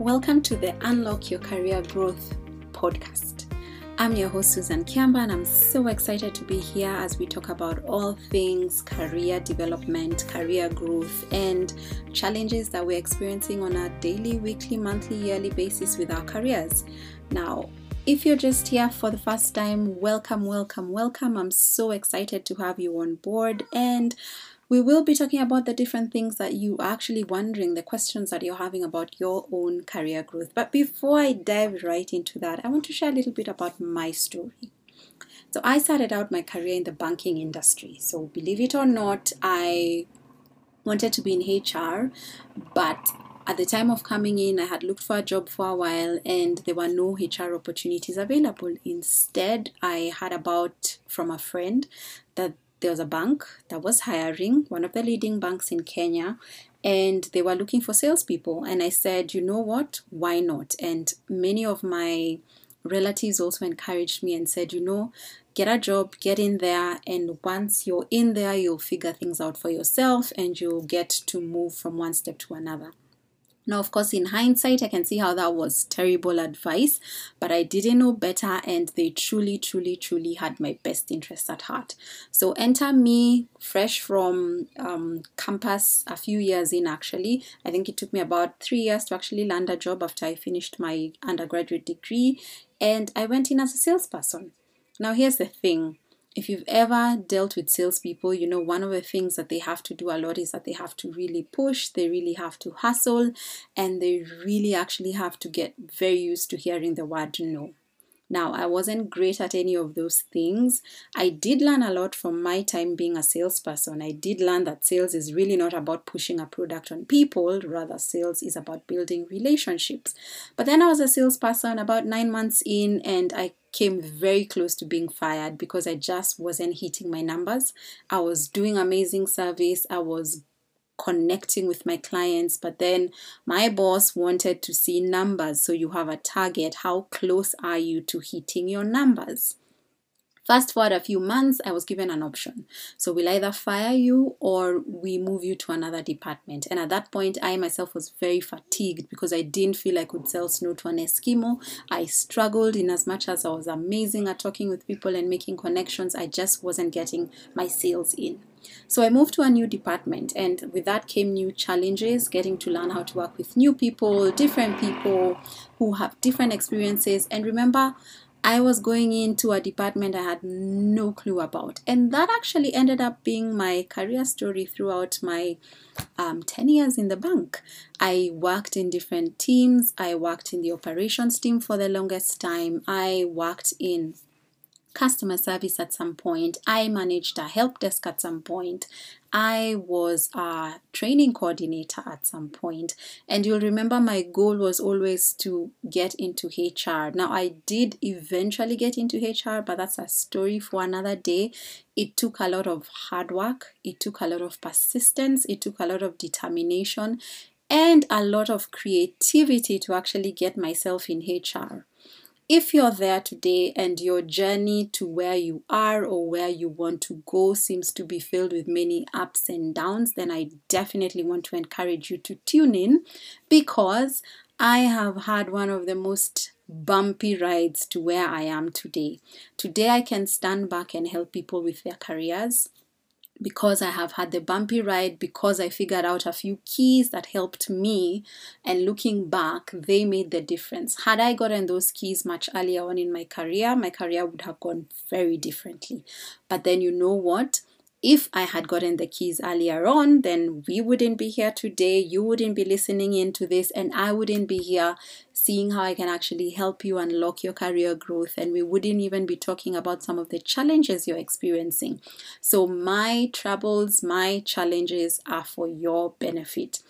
Welcome to the Unlock Your Career Growth podcast. I'm your host, Susan Kiamba, and I'm so excited to be here as we talk about all things career development, career growth, and challenges that we're experiencing on a daily, weekly, monthly, yearly basis with our careers. Now, if you're just here for the first time, welcome, welcome, welcome. I'm so excited to have you on board and we will be talking about the different things that you are actually wondering, the questions that you're having about your own career growth. But before I dive right into that, I want to share a little bit about my story. So, I started out my career in the banking industry. So, believe it or not, I wanted to be in HR, but at the time of coming in, I had looked for a job for a while and there were no HR opportunities available. Instead, I had about from a friend that there was a bank that was hiring, one of the leading banks in Kenya, and they were looking for salespeople. And I said, you know what? Why not? And many of my relatives also encouraged me and said, you know, get a job, get in there, and once you're in there, you'll figure things out for yourself and you'll get to move from one step to another. Now, of course, in hindsight, I can see how that was terrible advice, but I didn't know better, and they truly, truly, truly had my best interests at heart. So, enter me fresh from um, campus a few years in, actually. I think it took me about three years to actually land a job after I finished my undergraduate degree, and I went in as a salesperson. Now, here's the thing if you've ever dealt with salespeople, you know one of the things that they have to do a lot is that they have to really push, they really have to hustle, and they really actually have to get very used to hearing the word no. Now, I wasn't great at any of those things. I did learn a lot from my time being a salesperson. I did learn that sales is really not about pushing a product on people, rather, sales is about building relationships. But then I was a salesperson about nine months in, and I came very close to being fired because I just wasn't hitting my numbers. I was doing amazing service, I was connecting with my clients, but then my boss wanted to see numbers. So you have a target. How close are you to hitting your numbers? Fast forward a few months, I was given an option. So we'll either fire you or we move you to another department. And at that point, I myself was very fatigued because I didn't feel I could sell snow to an Eskimo. I struggled in as much as I was amazing at talking with people and making connections. I just wasn't getting my sales in. So I moved to a new department, and with that came new challenges getting to learn how to work with new people, different people who have different experiences. And remember, I was going into a department I had no clue about. And that actually ended up being my career story throughout my um, 10 years in the bank. I worked in different teams. I worked in the operations team for the longest time. I worked in customer service at some point. I managed a help desk at some point. I was a training coordinator at some point. And you'll remember my goal was always to get into HR. Now, I did eventually get into HR, but that's a story for another day. It took a lot of hard work, it took a lot of persistence, it took a lot of determination, and a lot of creativity to actually get myself in HR if you're there today and your journey to where you are or where you want to go seems to be filled with many ups and downs, then I definitely want to encourage you to tune in because I have had one of the most bumpy rides to where I am today. Today, I can stand back and help people with their careers because I have had the bumpy ride, because I figured out a few keys that helped me, and looking back, they made the difference. Had I gotten those keys much earlier on in my career, my career would have gone very differently. But then you know what? If I had gotten the keys earlier on, then we wouldn't be here today. You wouldn't be listening into this, and I wouldn't be here seeing how I can actually help you unlock your career growth. And we wouldn't even be talking about some of the challenges you're experiencing. So, my troubles, my challenges are for your benefit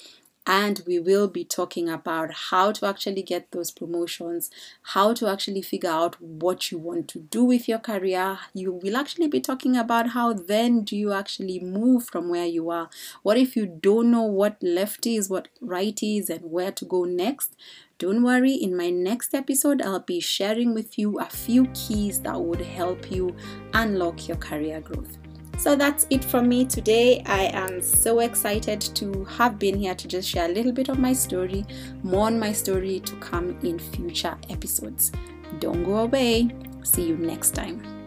and we will be talking about how to actually get those promotions, how to actually figure out what you want to do with your career. You will actually be talking about how then do you actually move from where you are. What if you don't know what left is, what right is, and where to go next? Don't worry, in my next episode, I'll be sharing with you a few keys that would help you unlock your career growth. So that's it from me today. I am so excited to have been here to just share a little bit of my story, more on my story to come in future episodes. Don't go away. See you next time.